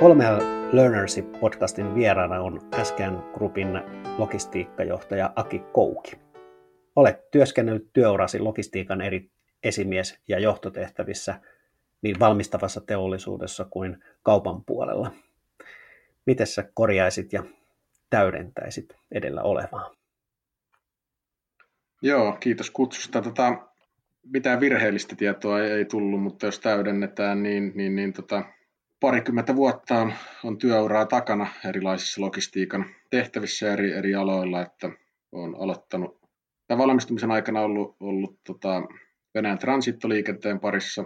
Kolme Learnership-podcastin vieraana on SKN Groupin logistiikkajohtaja Aki Kouki. Olet työskennellyt työurasi logistiikan eri esimies- ja johtotehtävissä niin valmistavassa teollisuudessa kuin kaupan puolella. Miten sä korjaisit ja täydentäisit edellä olevaa? Joo, kiitos kutsusta. Tota, mitään virheellistä tietoa ei, ei tullut, mutta jos täydennetään, niin, niin, niin tota, parikymmentä vuotta on, on työuraa takana erilaisissa logistiikan tehtävissä eri, eri aloilla, että olen aloittanut tämän valmistumisen aikana ollut, ollut tota, Venäjän transittoliikenteen parissa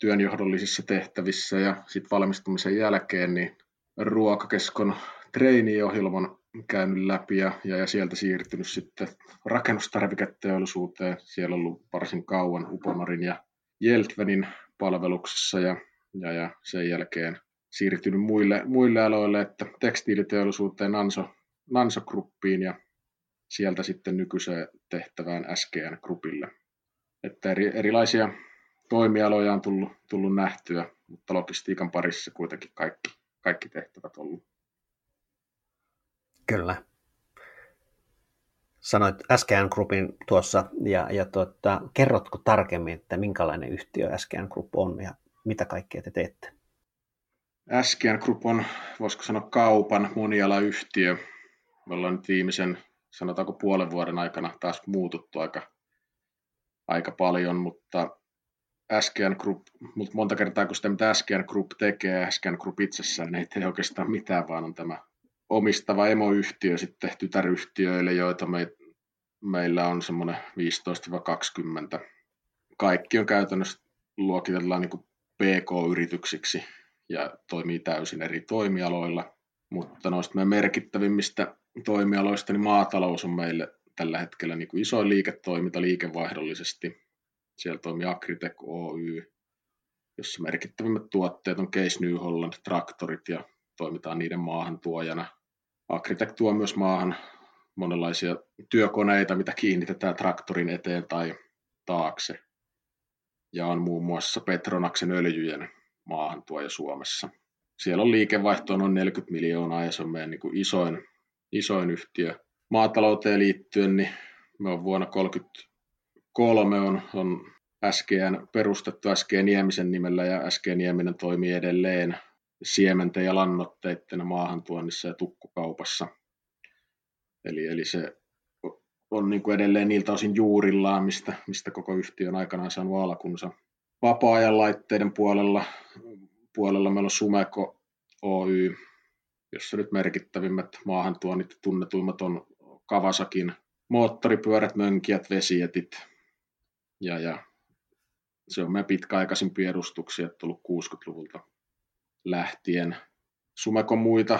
työnjohdollisissa tehtävissä ja sitten valmistumisen jälkeen niin ruokakeskon treeniohjelman käynyt läpi ja, ja, ja sieltä siirtynyt sitten rakennustarviketeollisuuteen. Siellä on ollut varsin kauan Uponorin ja Jeltvenin palveluksessa ja, ja, ja sen jälkeen siirtynyt muille, muille aloille, että tekstiiliteollisuuteen Nanso, Nanso Gruppiin ja sieltä sitten nykyiseen tehtävään SGN Groupille. Että eri, erilaisia toimialoja on tullut, tullut nähtyä, mutta logistiikan parissa kuitenkin kaikki, kaikki tehtävät ollut. Kyllä. Sanoit SKN Groupin tuossa, ja, ja tuota, kerrotko tarkemmin, että minkälainen yhtiö SKN Group on ja mitä kaikkea te teette? SKN Group on, voisiko sanoa, kaupan monialayhtiö. Me ollaan nyt viimeisen, sanotaanko puolen vuoden aikana taas muututtu aika, aika paljon, mutta SKN Group, mutta monta kertaa kun sitä mitä SKN Group tekee, SKN Group itsessään ei tee oikeastaan mitään, vaan on tämä omistava emoyhtiö sitten tytäryhtiöille, joita me, meillä on semmoinen 15-20. Kaikki on käytännössä luokitellaan niin PK-yrityksiksi ja toimii täysin eri toimialoilla. Mutta noista meidän merkittävimmistä toimialoista, niin maatalous on meille tällä hetkellä niin kuin isoin liiketoiminta liikevaihdollisesti. Siellä toimii Agritech Oy, jossa merkittävimmät tuotteet on Case New Holland, traktorit ja toimitaan niiden maahantuojana. Agritech tuo myös maahan monenlaisia työkoneita, mitä kiinnitetään traktorin eteen tai taakse. Ja on muun muassa Petronaksen öljyjen maahantuoja Suomessa. Siellä on liikevaihto noin 40 miljoonaa ja se on meidän niin kuin isoin, isoin yhtiö. Maatalouteen liittyen niin me on vuonna 1933 on, on SGN perustettu SG Niemisen nimellä ja SG Nieminen toimii edelleen siementen ja lannoitteiden maahantuonnissa ja tukkukaupassa. Eli, eli se on niin kuin edelleen niiltä osin juurillaan, mistä, mistä koko yhtiö on aikanaan saanut alkunsa. Vapaa-ajan laitteiden puolella, puolella meillä on Sumeco Oy, jossa nyt merkittävimmät maahantuonnit tunnetuimmat on Kavasakin moottoripyörät, mönkijät, vesietit. Ja, ja se on meidän pitkäaikaisimpia edustuksia, tullut 60-luvulta lähtien. Sumekon muita,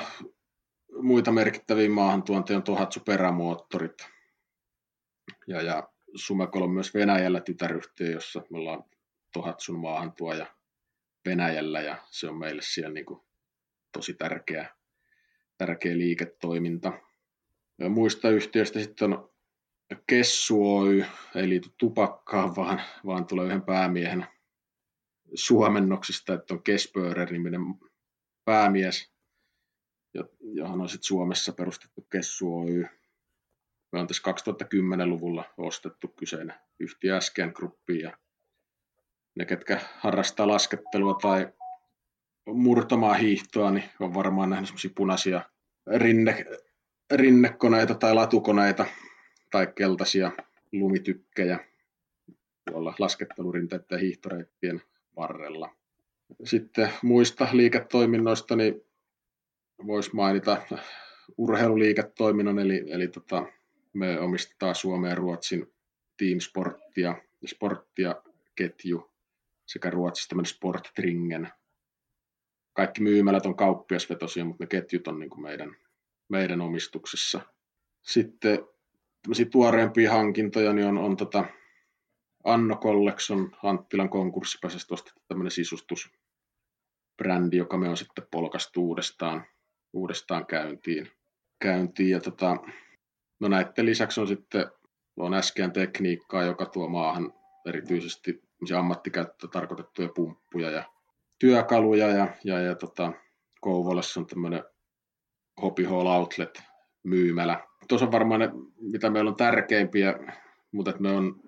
muita merkittäviä maahantuonteja on Tohatsu perämoottorit. Ja, ja Sumekolla on myös Venäjällä tytäryhtiö, jossa me ollaan Tohatsun maahantuoja Venäjällä ja se on meille siellä niin kuin tosi tärkeä, tärkeä liiketoiminta. Ja muista yhtiöistä sitten on Kessu Oy, ei liity tupakkaan, vaan, vaan tulee yhden päämiehen suomennoksista, että on Kespörer-niminen päämies, johon on sitten Suomessa perustettu Kessu Oy. Me on tässä 2010-luvulla ostettu kyseinen yhtiö SKN Gruppiin ja ne, ketkä harrastaa laskettelua tai murtomaa hiihtoa, niin on varmaan nähnyt semmoisia punaisia rinne, rinnekoneita tai latukoneita tai keltaisia lumitykkejä tuolla laskettelurinteiden ja hiihtoreittien varrella. Sitten muista liiketoiminnoista niin voisi mainita urheiluliiketoiminnon, eli, eli tota, me omistetaan Suomen ja Ruotsin Team Sporttia, sporttia ketju sekä Ruotsista tämmöinen Sporttringen. Kaikki myymälät on kauppiasvetosia, mutta ne ketjut on niin kuin meidän, meidän omistuksessa. Sitten tämmöisiä tuoreempia hankintoja niin on, on tota Anno Collection, Anttilan konkurssipäisestä ostettu tämmöinen sisustusbrändi, joka me on sitten polkastu uudestaan, uudestaan käyntiin. käyntiin. Ja tota, no näiden lisäksi on sitten on äsken tekniikkaa, joka tuo maahan erityisesti ammattikäyttöä tarkoitettuja pumppuja ja työkaluja ja, ja, ja tota, Kouvolassa on tämmöinen Hopi Hall Outlet myymälä. Tuossa on varmaan ne, mitä meillä on tärkeimpiä, mutta me on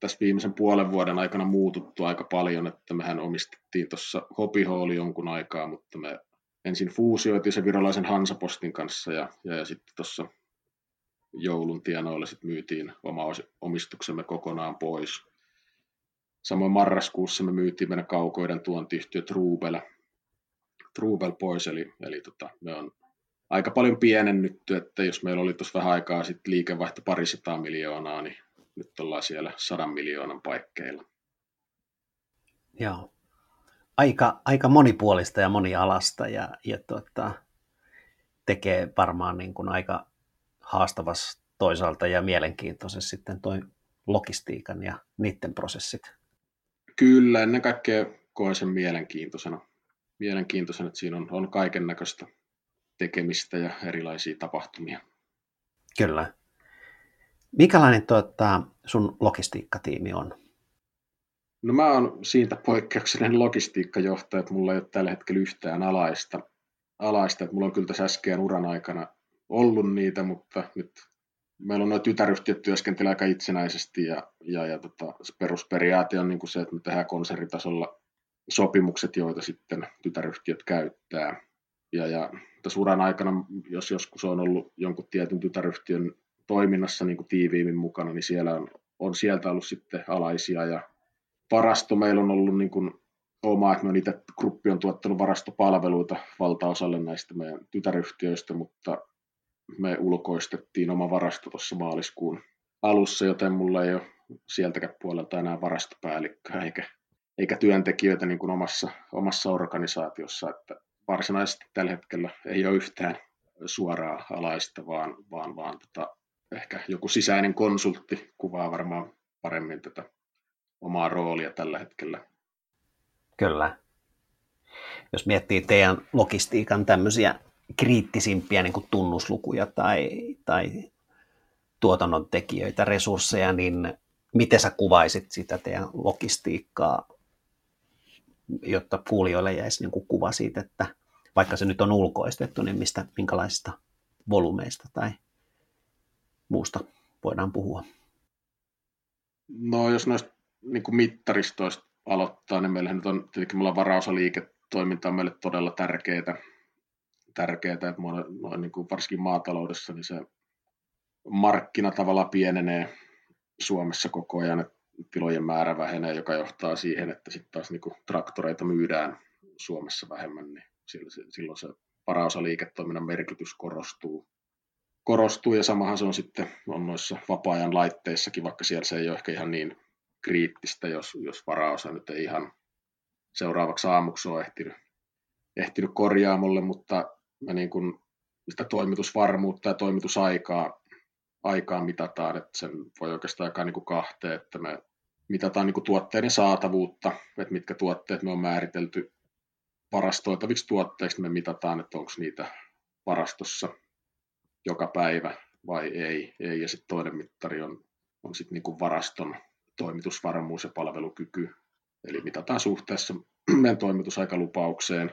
tässä viimeisen puolen vuoden aikana muututtu aika paljon, että mehän omistettiin tuossa Hopi Hall jonkun aikaa, mutta me ensin fuusioitiin se virolaisen Hansapostin kanssa ja, ja, ja sitten tuossa joulun tienoilla sit myytiin oma omistuksemme kokonaan pois. Samoin marraskuussa me myytiin meidän kaukoiden tuontiyhtiö Trubel, Trubel pois, eli, eli tota, me on aika paljon pienennytty, että jos meillä oli tuossa vähän aikaa sitten liikevaihto parisataa miljoonaa, niin nyt ollaan siellä sadan miljoonan paikkeilla. Joo. Aika, aika monipuolista ja monialasta ja, ja tota, tekee varmaan niin kuin aika haastavas toisaalta ja mielenkiintoisesti sitten toi logistiikan ja niiden prosessit. Kyllä, ennen kaikkea koen sen mielenkiintoisena. Mielenkiintoisena, että siinä on, on kaiken näköistä tekemistä ja erilaisia tapahtumia. Kyllä. Mikälainen tuota, sun logistiikkatiimi on? No mä oon siitä poikkeuksellinen logistiikkajohtaja, että mulla ei ole tällä hetkellä yhtään alaista. alaista että mulla on kyllä tässä äsken uran aikana ollut niitä, mutta nyt meillä on nuo tytäryhtiöt työskentelee aika itsenäisesti ja, ja, ja tota, perusperiaate on niin kuin se, että me tehdään konsernitasolla sopimukset, joita sitten tytäryhtiöt käyttää. Ja, ja tässä uran aikana, jos joskus on ollut jonkun tietyn tytäryhtiön toiminnassa niin kuin tiiviimmin mukana, niin siellä on, on sieltä ollut sitten alaisia ja varasto meillä on ollut niin kuin oma, että me on itse, gruppi on tuottanut varastopalveluita valtaosalle näistä meidän tytäryhtiöistä, mutta me ulkoistettiin oma varasto tuossa maaliskuun alussa, joten mulla ei ole sieltäkään puolelta enää varastopäällikköä eikä, eikä työntekijöitä niin kuin omassa, omassa organisaatiossa, että varsinaisesti tällä hetkellä ei ole yhtään suoraa alaista, vaan, vaan, vaan tota, ehkä joku sisäinen konsultti kuvaa varmaan paremmin tätä omaa roolia tällä hetkellä. Kyllä. Jos miettii teidän logistiikan tämmöisiä kriittisimpiä niin kuin tunnuslukuja tai, tai tuotannon tekijöitä, resursseja, niin miten sä kuvaisit sitä teidän logistiikkaa, jotta kuulijoille jäisi niin kuin kuva siitä, että vaikka se nyt on ulkoistettu, niin mistä, minkälaisista volumeista tai muusta voidaan puhua? No jos noista niin kuin mittaristoista aloittaa, niin meillähän nyt on tietenkin me varaosaliiketoiminta on meille todella tärkeää, tärkeää että noin niin kuin varsinkin maataloudessa niin se markkina tavallaan pienenee Suomessa koko ajan, tilojen määrä vähenee, joka johtaa siihen, että sitten taas niin kuin traktoreita myydään Suomessa vähemmän, niin silloin se varaosaliiketoiminnan merkitys korostuu. Korostuu ja samahan se on sitten on noissa vapaa-ajan laitteissakin, vaikka siellä se ei ole ehkä ihan niin kriittistä, jos, jos varaosa nyt ei ihan seuraavaksi aamuksi ole ehtinyt, ehtinyt korjaamolle, mutta me niin kuin sitä toimitusvarmuutta ja toimitusaikaa aikaa mitataan, että sen voi oikeastaan jakaa niin kuin kahteen, että me mitataan niin kuin tuotteiden saatavuutta, että mitkä tuotteet me on määritelty varastoitaviksi tuotteiksi, me mitataan, että onko niitä varastossa joka päivä vai ei. ei. Ja sitten toinen mittari on, on sitten niin varaston toimitusvarmuus ja palvelukyky. Eli mitataan suhteessa meidän toimitusaikalupaukseen.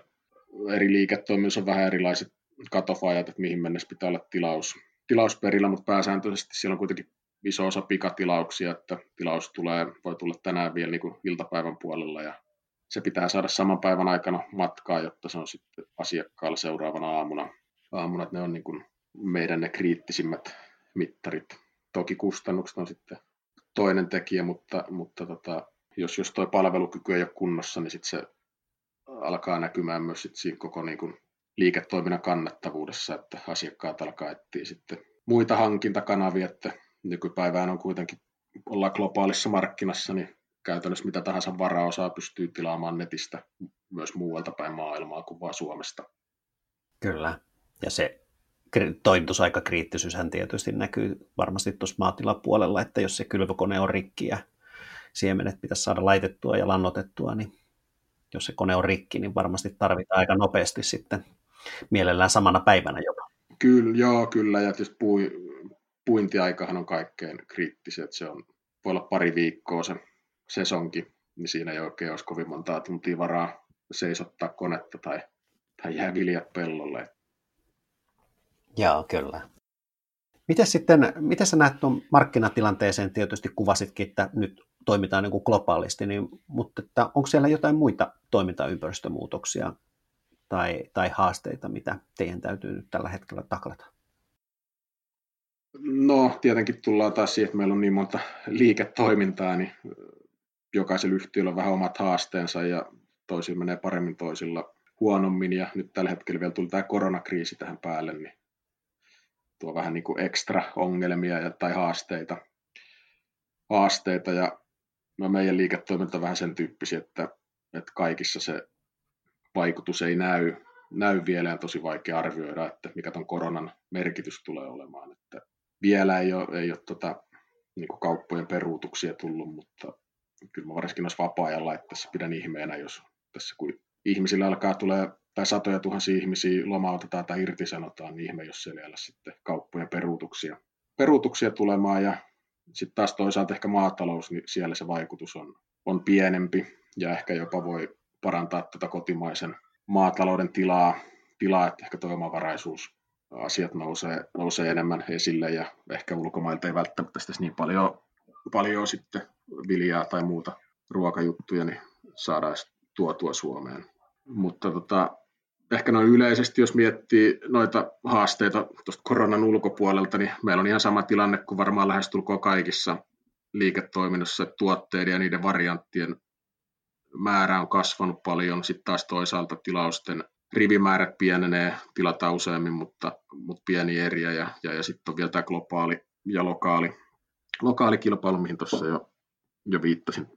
Eri liiketoiminnassa on vähän erilaiset katofajat, että mihin mennessä pitää olla tilaus, tilausperillä, mutta pääsääntöisesti siellä on kuitenkin iso osa pikatilauksia, että tilaus tulee, voi tulla tänään vielä niin kuin iltapäivän puolella ja se pitää saada saman päivän aikana matkaa, jotta se on sitten asiakkaalla seuraavana aamuna. aamuna ne on niin kuin meidän ne kriittisimmät mittarit. Toki kustannukset on sitten toinen tekijä, mutta, mutta tota, jos, jos tuo palvelukyky ei ole kunnossa, niin sitten se alkaa näkymään myös sit siinä koko niin kuin liiketoiminnan kannattavuudessa, että asiakkaat alkaa etsiä sitten muita hankintakanavia, että nykypäivään on kuitenkin, ollaan globaalissa markkinassa, niin käytännössä mitä tahansa varaosaa pystyy tilaamaan netistä myös muualta päin maailmaa kuin vain Suomesta. Kyllä, ja se toimitusaikakriittisyyshän tietysti näkyy varmasti tuossa maatilapuolella, että jos se kylvökone on rikki ja siemenet pitäisi saada laitettua ja lannotettua, niin jos se kone on rikki, niin varmasti tarvitaan aika nopeasti sitten mielellään samana päivänä jopa. Kyllä, joo, kyllä. Ja tietysti pui, puintiaikahan on kaikkein kriittisin, että se on, voi olla pari viikkoa se sesonki, niin siinä ei oikein olisi kovin montaa tuntia varaa seisottaa konetta tai tai jää viljat pellolle. Joo, kyllä. Miten sitten, miten sä näet tuon markkinatilanteeseen, tietysti kuvasitkin, että nyt toimitaan niin kuin globaalisti, niin, mutta että onko siellä jotain muita toimintaympäristömuutoksia tai, tai haasteita, mitä teidän täytyy nyt tällä hetkellä taklata? No, tietenkin tullaan taas siihen, että meillä on niin monta liiketoimintaa, niin jokaisella yhtiöllä on vähän omat haasteensa ja toisilla menee paremmin, toisilla huonommin ja nyt tällä hetkellä vielä tuli tämä koronakriisi tähän päälle, niin tuo vähän niin kuin ekstra ongelmia ja, tai haasteita. haasteita ja no meidän liiketoiminta on vähän sen tyyppisiä, että, että kaikissa se vaikutus ei näy, näy vielä ja tosi vaikea arvioida, että mikä tuon koronan merkitys tulee olemaan. Että vielä ei ole, ei ole tota, niin kauppojen peruutuksia tullut, mutta kyllä mä varsinkin noissa vapaa-ajan laitteessa pidän ihmeenä, jos tässä kun ihmisillä alkaa tulee tai satoja tuhansia ihmisiä lomautetaan tai irtisanotaan, niin ihme, jos siellä sitten kauppojen peruutuksia, peruutuksia tulemaan ja sitten taas toisaalta ehkä maatalous, niin siellä se vaikutus on, on pienempi ja ehkä jopa voi parantaa tätä kotimaisen maatalouden tilaa, tilaa että ehkä tuo omavaraisuus asiat nousee, nousee enemmän esille ja ehkä ulkomailta ei välttämättä niin paljon, paljon sitten viljaa tai muuta ruokajuttuja, niin saadaan tuotua Suomeen. Mutta tota, ehkä noin yleisesti, jos miettii noita haasteita tuosta koronan ulkopuolelta, niin meillä on ihan sama tilanne kuin varmaan lähestulkoon kaikissa liiketoiminnassa, että tuotteiden ja niiden varianttien määrä on kasvanut paljon, sitten taas toisaalta tilausten rivimäärät pienenee, tilataan useammin, mutta, mutta pieni eriä. Ja, ja, ja sitten on vielä tämä globaali ja lokaali, lokaali kilpailu, mihin tuossa jo, jo viittasin,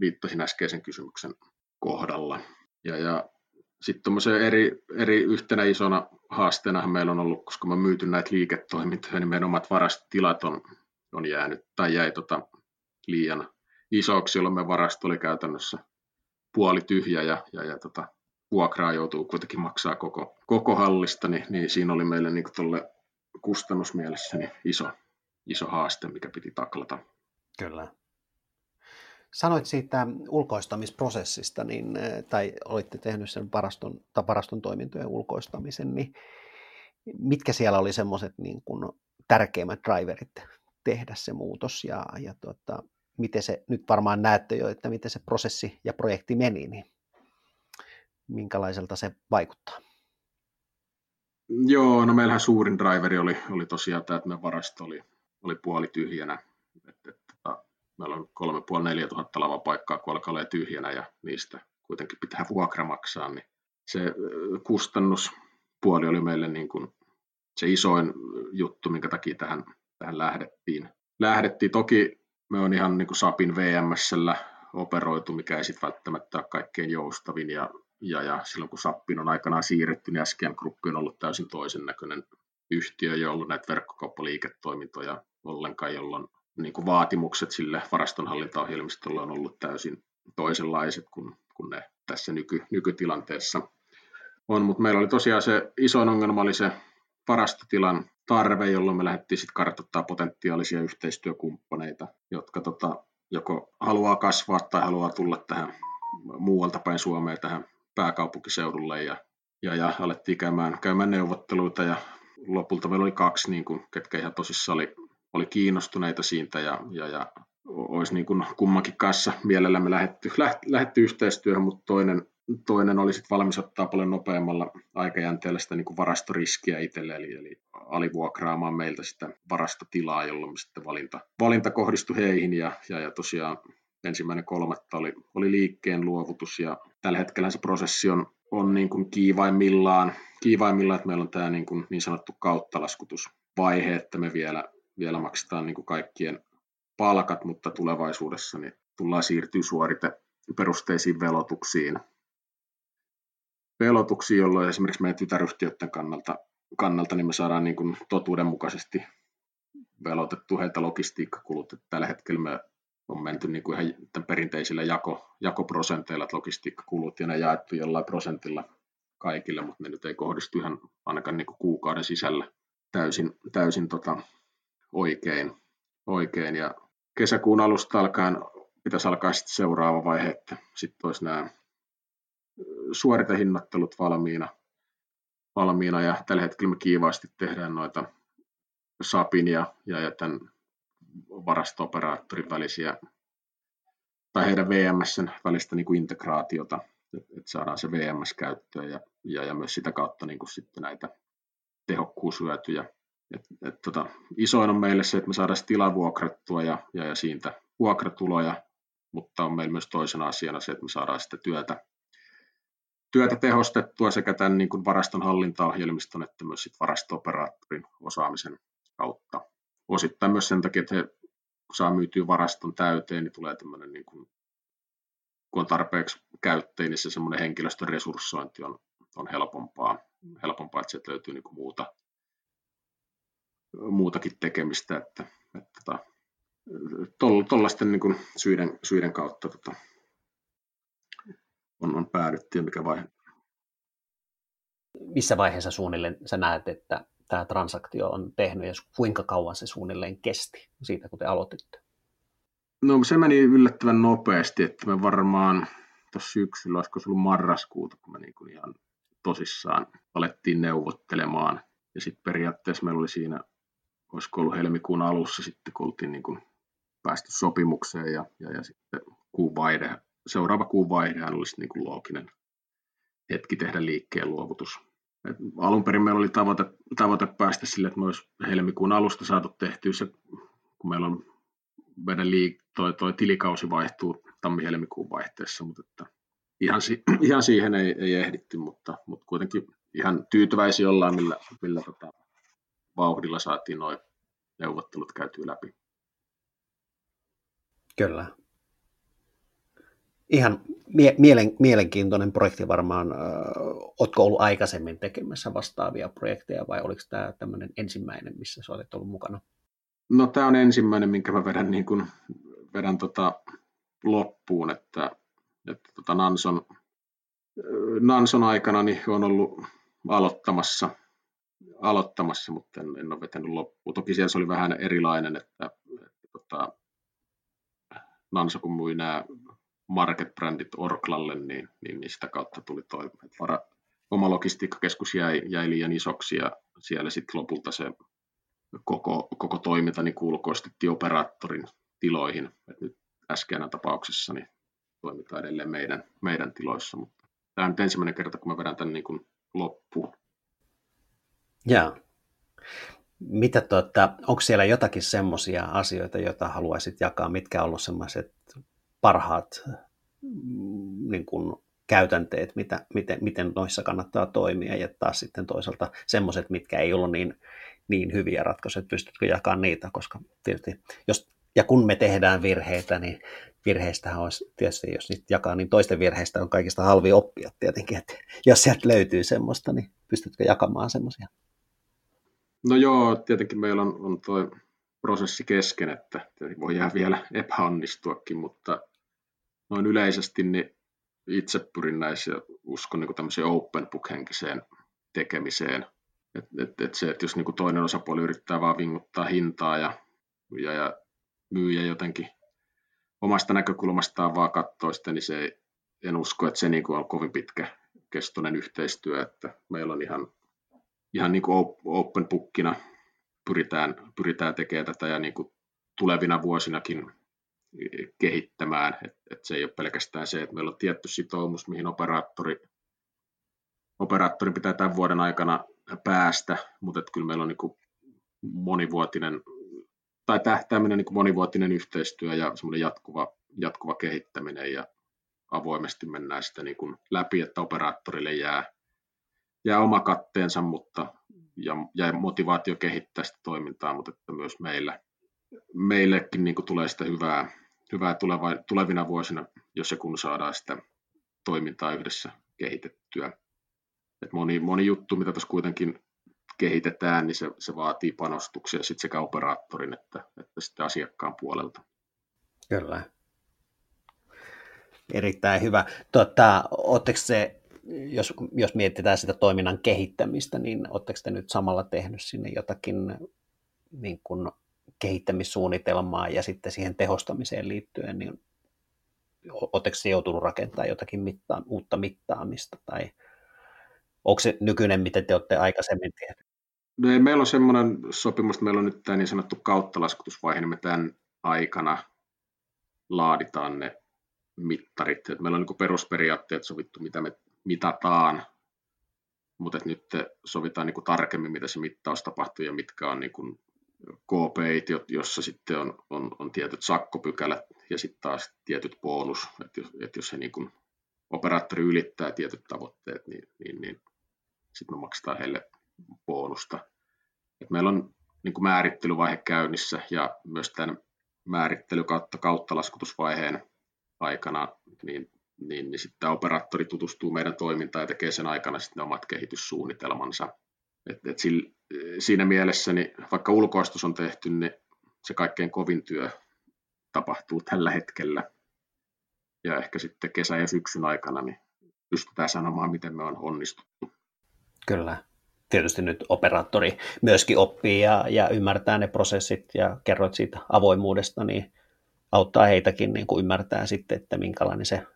viittasin äskeisen kysymyksen kohdalla. Ja, ja sitten eri, eri yhtenä isona haasteena meillä on ollut, koska me myyty näitä liiketoimintoja, niin meidän omat varastotilat on, on jäänyt tai jäi tota liian isoksi, jolloin me varasto oli käytännössä puoli tyhjä ja, ja, ja tota, vuokraa joutuu kuitenkin maksaa koko, koko hallista, niin, niin siinä oli meille niin tuolle kustannusmielessä niin iso, iso haaste, mikä piti taklata. Kyllä. Sanoit siitä ulkoistamisprosessista, niin, eh, tai olitte tehnyt sen varaston, tai varaston toimintojen ulkoistamisen, niin mitkä siellä oli semmoiset niin kuin tärkeimmät driverit tehdä se muutos ja, ja tota, miten se, nyt varmaan näette jo, että miten se prosessi ja projekti meni, niin minkälaiselta se vaikuttaa? Joo, no meillähän suurin driveri oli, oli tosiaan tämä, että meidän varasto oli, oli puoli tyhjänä. Et, et, tota, meillä on 3,5-4 tuhatta lavapaikkaa, kun alkaa olla tyhjänä ja niistä kuitenkin pitää vuokra maksaa, niin se kustannuspuoli oli meille niin kuin se isoin juttu, minkä takia tähän, tähän lähdettiin. Lähdettiin. Toki me on ihan niin kuin SAPin VMSllä operoitu, mikä ei sitten välttämättä ole kaikkein joustavin ja ja, ja silloin kun Sappin on aikanaan siirretty, niin SGN Group on ollut täysin toisen näköinen yhtiö, jo ollut näitä verkkokauppaliiketoimintoja ollenkaan, jolloin niin kuin vaatimukset sille varastonhallintaohjelmistolle on ollut täysin toisenlaiset kuin, kuin ne tässä nyky, nykytilanteessa on. Mutta meillä oli tosiaan se iso ongelma oli se varastotilan tarve, jolloin me lähdettiin sitten kartoittaa potentiaalisia yhteistyökumppaneita, jotka tota, joko haluaa kasvaa tai haluaa tulla tähän muualta päin Suomeen tähän pääkaupunkiseudulle ja, ja, ja alettiin käymään, käymään neuvotteluita ja lopulta meillä oli kaksi, niin kuin, ketkä ihan tosissaan oli, oli kiinnostuneita siitä ja, ja, ja olisi niin kuin kummankin kanssa mielellämme lähetty, lähetty yhteistyöhön, mutta toinen, toinen oli sitten valmis ottaa paljon nopeammalla aikajänteellä sitä niin kuin varastoriskiä itselle, eli, eli alivuokraamaan meiltä sitä varastotilaa, jolloin sitten valinta, valinta kohdistui heihin ja, ja, ja tosiaan ensimmäinen kolmatta oli, oli liikkeen luovutus ja tällä hetkellä se prosessi on, on niin kuin kiivaimmillaan, kiivaimmillaan, että meillä on tämä niin, kuin niin sanottu kauttalaskutusvaihe, että me vielä, vielä maksetaan niin kuin kaikkien palkat, mutta tulevaisuudessa niin tullaan siirtyä suorite perusteisiin velotuksiin, velotuksiin, jolloin esimerkiksi meidän tytäryhtiöiden kannalta, kannalta niin me saadaan niin kuin totuudenmukaisesti velotettu heiltä logistiikkakulut. Että tällä hetkellä me on menty niin kuin ihan perinteisillä jako, jakoprosenteilla, että logistiikkakulut ja ne jaettu jollain prosentilla kaikille, mutta ne nyt ei kohdistu ihan ainakaan niin kuin kuukauden sisällä täysin, täysin tota oikein, oikein. Ja kesäkuun alusta alkaen pitäisi alkaa sitten seuraava vaihe, että sitten olisi nämä suoritehinnattelut valmiina. valmiina ja tällä hetkellä me kiivaasti tehdään noita SAPin ja, ja, tämän varasto-operaattorin välisiä tai heidän VMSn välistä niin kuin integraatiota, että et saadaan se VMS käyttöön ja, ja, ja myös sitä kautta niin kuin sitten näitä tehokkuushyötyjä. Et, et tota, isoin on meille se, että me saadaan tilaa vuokrattua ja, ja, ja siitä vuokratuloja, mutta on meillä myös toisena asiana se, että me saadaan sitä työtä, työtä tehostettua sekä tämän niin kuin varaston hallintaohjelmiston että myös sit varasto-operaattorin osaamisen kautta. Osittain myös sen takia, että he saa myytyä varaston täyteen, niin tulee tämmöinen, niin kuin, kun on tarpeeksi käyttäjiä, niin se semmoinen henkilöstön resurssointi on, on helpompaa, helpompaa, että sieltä löytyy niin kuin muuta, muutakin tekemistä, että, että tota, tuollaisten niin syiden, syiden kautta tota, on, on päädytty ja mikä vaihe. Missä vaiheessa suunnilleen sä näet, että tämä transaktio on tehnyt ja kuinka kauan se suunnilleen kesti siitä, kun te aloititte? No se meni yllättävän nopeasti, että me varmaan tuossa syksyllä, olisiko se ollut marraskuuta, kun me niin kuin ihan tosissaan alettiin neuvottelemaan. Ja sitten periaatteessa meillä oli siinä, olisiko ollut helmikuun alussa sitten, kun oltiin niin kuin päästy sopimukseen ja, ja, ja sitten kuun vaihde, seuraava kuun vaihdehan olisi niin kuin looginen hetki tehdä liikkeen luovutus. Et alun perin meillä oli tavoite, tavoite päästä sille, että me olisi helmikuun alusta saatu tehtyä se, kun meillä on meidän liik- toi, toi tilikausi vaihtuu tammi-helmikuun vaihteessa, mutta että ihan, si- ihan siihen ei, ei ehditty, mutta, mutta kuitenkin ihan tyytyväisiä ollaan, millä, millä tota, vauhdilla saatiin noin neuvottelut käytyä läpi. Kyllä. Ihan mie- mielen- mielenkiintoinen projekti varmaan. Oletko ollut aikaisemmin tekemässä vastaavia projekteja vai oliko tämä tämmöinen ensimmäinen, missä sä olet ollut mukana? No tämä on ensimmäinen, minkä mä vedän, niin kuin, vedän tota loppuun, että, että tota Nanson, Nanson aikana niin on ollut aloittamassa, aloittamassa mutta en, en ole vetänyt loppuun. Toki siellä se oli vähän erilainen, että, että tota, Nanso kun myi nämä market-brändit Orklalle, niin, niin, niin sitä kautta tuli toi, että vara, oma logistiikkakeskus jäi, jäi liian isoksi ja siellä sitten lopulta se koko, koko toiminta niin ulkoistettiin operaattorin tiloihin. Et nyt äskeinen tapauksessa niin toimitaan edelleen meidän, meidän tiloissa, mutta tämä on nyt ensimmäinen kerta, kun mä vedän tämän niin kuin loppuun. Joo. Mitä tuota, onko siellä jotakin semmoisia asioita, joita haluaisit jakaa, mitkä on ollut semmoiset parhaat mm, niin kuin, käytänteet, mitä, miten, miten noissa kannattaa toimia, ja taas sitten toisaalta semmoiset, mitkä ei ollut niin, niin hyviä ratkaisuja, että pystytkö jakamaan niitä, koska tietysti, jos, ja kun me tehdään virheitä, niin virheistähän olisi tietysti, jos niitä jakaa, niin toisten virheistä on kaikista halvi oppia tietenkin, että jos sieltä löytyy semmoista, niin pystytkö jakamaan semmoisia? No joo, tietenkin meillä on, on tuo prosessi kesken, että voi jää vielä epäonnistuakin, mutta noin yleisesti niin itse pyrin näissä uskon niin tämmöiseen open book-henkiseen tekemiseen. Et, et, et se, että jos niin toinen osapuoli yrittää vaan vinguttaa hintaa ja, ja, ja myyjä jotenkin omasta näkökulmastaan vaan katsoo sitä, niin se ei, en usko, että se niin on kovin pitkä kestoinen yhteistyö, että meillä on ihan, ihan niin kuin open bookina pyritään, pyritään tekemään tätä ja niin kuin tulevina vuosinakin kehittämään. Et, et se ei ole pelkästään se, että meillä on tietty sitoumus, mihin operaattori, operaattori pitää tämän vuoden aikana päästä, mutta että kyllä meillä on niin kuin monivuotinen tai tähtääminen niin monivuotinen yhteistyö ja semmoinen jatkuva, jatkuva kehittäminen ja avoimesti mennään sitä niin kuin läpi, että operaattorille jää, jää oma katteensa mutta, ja, ja motivaatio kehittää sitä toimintaa, mutta että myös meillä, meillekin niin kuin tulee sitä hyvää, hyvää tuleva, tulevina vuosina, jos ja kun saadaan sitä toimintaa yhdessä kehitettyä. Et moni, moni juttu, mitä tässä kuitenkin kehitetään, niin se, se vaatii panostuksia sit sekä operaattorin että, että sitten asiakkaan puolelta. Kyllä. Erittäin hyvä. Tuota, se, jos, jos mietitään sitä toiminnan kehittämistä, niin oletteko te nyt samalla tehnyt sinne jotakin niin kuin kehittämissuunnitelmaa ja sitten siihen tehostamiseen liittyen, niin oletteko se joutunut rakentamaan jotakin mittaan, uutta mittaamista tai onko se nykyinen, miten te olette aikaisemmin tehneet? No ei, meillä on semmoinen sopimus, että meillä on nyt tämä niin sanottu kauttalaskutusvaihe, niin me tämän aikana laaditaan ne mittarit. Meillä on niin perusperiaatteet sovittu, mitä me mitataan, mutta nyt sovitaan niin tarkemmin, mitä se mittaus tapahtuu ja mitkä on niin kuin KPIt, jossa sitten on, on, on tietyt sakkopykälät ja sitten taas tietyt bonus, että jos, että jos se niin kuin operaattori ylittää tietyt tavoitteet, niin, niin, niin sitten me maksetaan heille bonusta. Et meillä on niin kuin määrittelyvaihe käynnissä ja myös tämän määrittely kautta kauttalaskutusvaiheen aikana, niin, niin, niin sitten operaattori tutustuu meidän toimintaan ja tekee sen aikana sitten omat kehityssuunnitelmansa. Et, et sillä, siinä mielessä, niin vaikka ulkoistus on tehty, niin se kaikkein kovin työ tapahtuu tällä hetkellä. Ja ehkä sitten kesä- ja syksyn aikana niin pystytään sanomaan, miten me on onnistuttu. Kyllä. Tietysti nyt operaattori myöskin oppii ja, ja ymmärtää ne prosessit ja kerroit siitä avoimuudesta, niin auttaa heitäkin niin kuin ymmärtää sitten, että minkälainen se,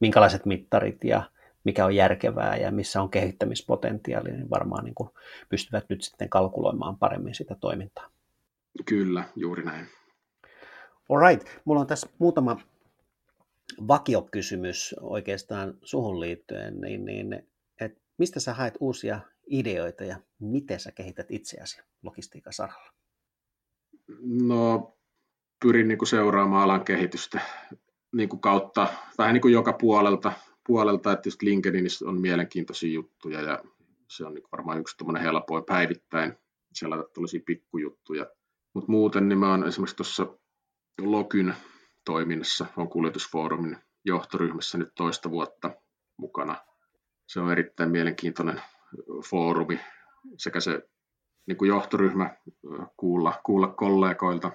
minkälaiset mittarit ja mikä on järkevää ja missä on kehittämispotentiaali, niin varmaan niin kuin pystyvät nyt sitten kalkuloimaan paremmin sitä toimintaa. Kyllä, juuri näin. Alright, mulla on tässä muutama vakiokysymys oikeastaan suhun liittyen, niin, niin että mistä sä haet uusia ideoita ja miten sä kehität itseäsi logistiikan saralla? No pyrin niin kuin seuraamaan alan kehitystä niin kuin kautta vähän niin kuin joka puolelta, puolelta että just LinkedInissä on mielenkiintoisia juttuja ja se on niin varmaan yksi tuommoinen helpoin päivittäin siellä tällaisia pikkujuttuja. Mutta muuten niin mä oon esimerkiksi tuossa Lokyn toiminnassa, on kuljetusfoorumin johtoryhmässä nyt toista vuotta mukana. Se on erittäin mielenkiintoinen foorumi sekä se niin kuin johtoryhmä kuulla, kuulla kollegoilta,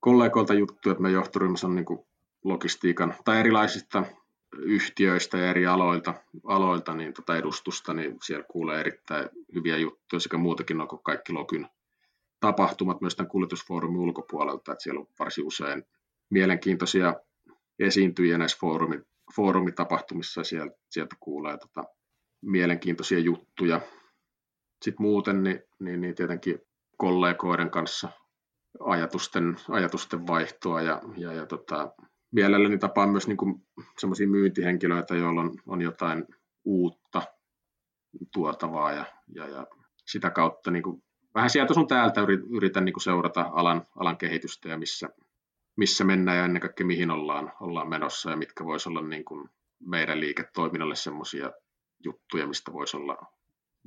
kollegoilta juttuja, että me johtoryhmässä on niin kuin logistiikan tai erilaisista yhtiöistä ja eri aloilta, aloilta niin tota edustusta, niin siellä kuulee erittäin hyviä juttuja sekä muutakin on kuin kaikki Lokyn tapahtumat myös tämän kuljetusfoorumin ulkopuolelta, että siellä on varsin usein mielenkiintoisia esiintyjiä näissä foorumi, foorumitapahtumissa ja sieltä, sieltä kuulee tota, mielenkiintoisia juttuja. Sitten muuten niin, niin, niin tietenkin kollegoiden kanssa ajatusten, ajatusten vaihtoa ja, ja, ja tota, mielelläni tapaan myös niin semmoisia myyntihenkilöitä, joilla on, on jotain uutta tuotavaa ja, ja, ja sitä kautta niin kuin, vähän sieltä sun täältä yritän niin kuin seurata alan, alan kehitystä ja missä, missä mennään ja ennen kaikkea mihin ollaan, ollaan menossa ja mitkä voisi olla niin kuin meidän liiketoiminnalle semmoisia juttuja, mistä voisi olla,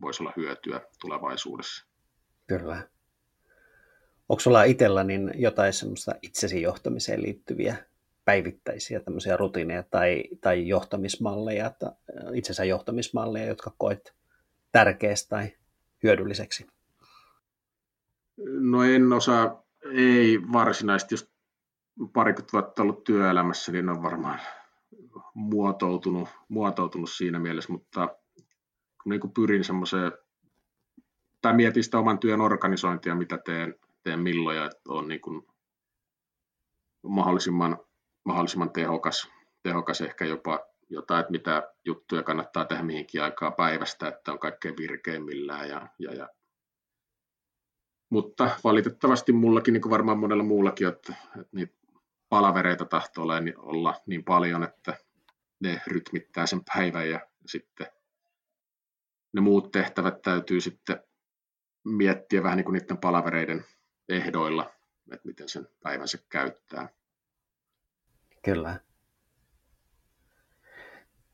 voisi olla hyötyä tulevaisuudessa. Kyllä. Onko sulla itsellä niin jotain semmoista itsesi johtamiseen liittyviä päivittäisiä tämmöisiä rutiineja tai, tai johtamismalleja, tai itsensä johtamismalleja, jotka koet tärkeästi tai hyödylliseksi? No en osaa, ei varsinaisesti, jos parikymmentä vuotta ollut työelämässä, niin on varmaan muotoutunut, muotoutunut siinä mielessä, mutta kun niin kuin pyrin semmoiseen, tai mietin sitä oman työn organisointia, mitä teen, teen milloin, ja että on niin kuin mahdollisimman, mahdollisimman tehokas, tehokas ehkä jopa jotain, että mitä juttuja kannattaa tehdä mihinkin aikaa päivästä, että on kaikkein virkeimmillään. Ja, ja, ja. Mutta valitettavasti mullakin, niin kuin varmaan monella muullakin, että, että niitä palavereita tahtoo olla niin paljon, että ne rytmittää sen päivän ja sitten ne muut tehtävät täytyy sitten miettiä vähän niin kuin niiden palavereiden ehdoilla, että miten sen päivänsä käyttää. Kyllä.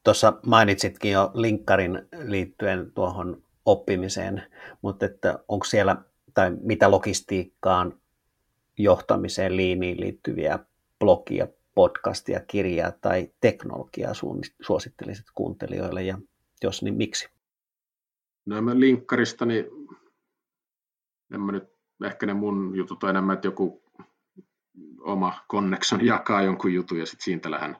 Tuossa mainitsitkin jo linkkarin liittyen tuohon oppimiseen, mutta että onko siellä tai mitä logistiikkaan, johtamiseen, liiniin liittyviä blogia, podcastia, kirjaa tai teknologiaa suosittelisit kuuntelijoille ja jos niin miksi? No mä linkkarista, niin en mä nyt, ehkä ne mun jutut on enemmän, että joku oma connection jakaa jonkun jutun ja sitten siitä lähden,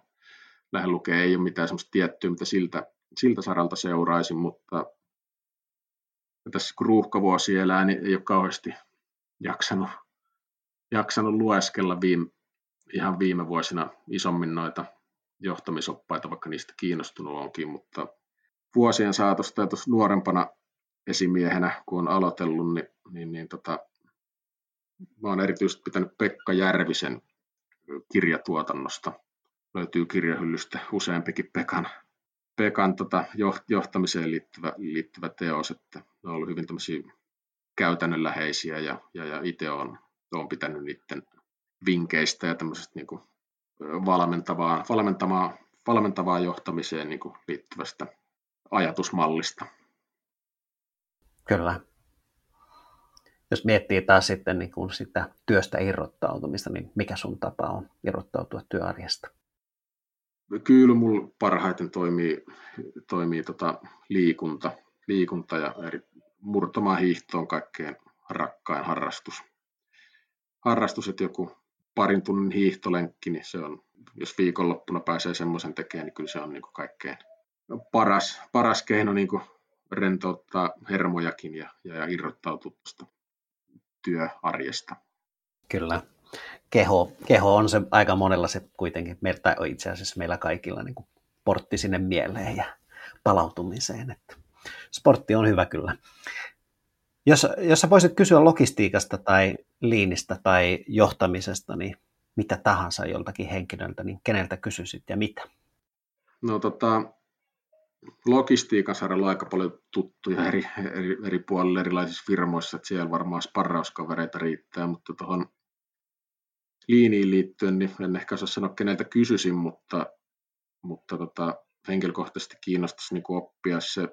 lähden lukee. Ei ole mitään semmoista tiettyä, mitä siltä, siltä saralta seuraisin, mutta tässä kun ruuhkavuosi elää, niin ei ole kauheasti jaksanut, jaksanut lueskella viime, ihan viime vuosina isommin noita johtamisoppaita, vaikka niistä kiinnostunut onkin, mutta vuosien saatosta ja nuorempana esimiehenä, kun on aloitellut, niin, niin, niin tota, mä oon erityisesti pitänyt Pekka Järvisen kirjatuotannosta. Löytyy kirjahyllystä useampikin Pekan, Pekan tota, johtamiseen liittyvä, liittyvä teos, että ne on ollut hyvin käytännönläheisiä ja, ja, ja itse olen, olen pitänyt niiden vinkkeistä ja tämmöisestä niin kuin valmentavaa, valmentavaa, valmentavaa johtamiseen niin kuin liittyvästä ajatusmallista. Kyllä. Jos miettii taas sitten niin kuin sitä työstä irrottautumista, niin mikä sun tapa on irrottautua työarjesta? Kyllä mulla parhaiten toimii, toimii tota liikunta, liikunta ja eri, murtomahiihto on kaikkein rakkain harrastus. Harrastus, että joku parin tunnin hiihtolenkki, niin se on, jos viikonloppuna pääsee semmoisen tekemään, niin kyllä se on niin kuin kaikkein paras, paras keino niin kuin rentouttaa hermojakin ja, ja, ja irrottautua työarjesta. Kyllä. Keho, keho on se aika monella se kuitenkin, on itse asiassa meillä kaikilla niin kuin portti sinne mieleen ja palautumiseen. Että sportti on hyvä kyllä. Jos, jos sä voisit kysyä logistiikasta tai liinistä tai johtamisesta, niin mitä tahansa joltakin henkilöltä, niin keneltä kysyisit ja mitä? No tota, logistiikan saralla on aika paljon tuttuja eri, eri, eri puolilla erilaisissa firmoissa, että siellä varmaan sparrauskavereita riittää, mutta tuohon liiniin liittyen, niin en ehkä osaa sanoa keneltä kysyisin, mutta, mutta tota, henkilökohtaisesti kiinnostaisi niin oppia se,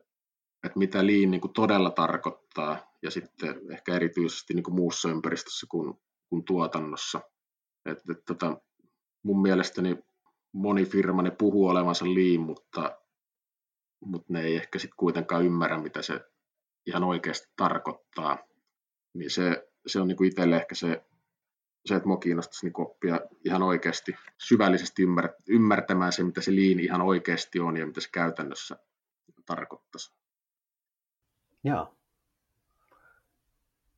että mitä liin niin todella tarkoittaa, ja sitten ehkä erityisesti niin muussa ympäristössä kuin, kuin tuotannossa. Et, et, tota, mun mielestäni moni firma ne puhuu olevansa liin, mutta mutta ne ei ehkä sitten kuitenkaan ymmärrä, mitä se ihan oikeasti tarkoittaa. Niin se, se on niinku itselle ehkä se, se, että mua kiinnostaisi niinku oppia ihan oikeasti syvällisesti ymmär, ymmärtämään se, mitä se liin ihan oikeasti on ja mitä se käytännössä tarkoittaisi. Joo.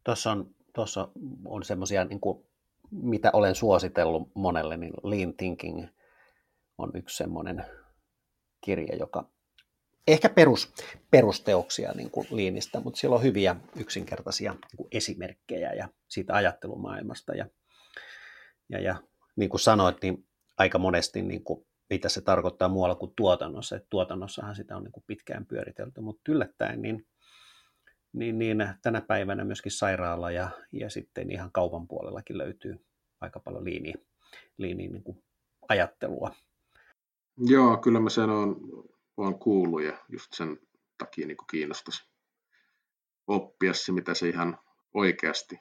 Tuossa on, tuossa on semmoisia, niin mitä olen suositellut monelle, niin Lean Thinking on yksi semmoinen kirja, joka ehkä perus, perusteoksia niin kuin liinistä, mutta siellä on hyviä yksinkertaisia niin kuin esimerkkejä ja siitä ajattelumaailmasta. Ja, ja, ja niin kuin sanoit, niin aika monesti niin kuin, mitä se tarkoittaa muualla kuin tuotannossa. että tuotannossahan sitä on niin kuin pitkään pyöritelty, mutta yllättäen niin, niin, niin tänä päivänä myöskin sairaala ja, ja sitten ihan kaupan puolellakin löytyy aika paljon liiniä, liiniä niin kuin ajattelua. Joo, kyllä mä sanon olen kuullut ja just sen takia niin kiinnostaisi oppia se, mitä se ihan oikeasti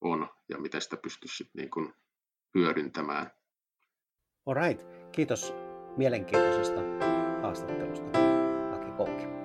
on ja miten sitä pystyisi sitten niin kuin hyödyntämään. All right. Kiitos mielenkiintoisesta haastattelusta, Aki Koukki.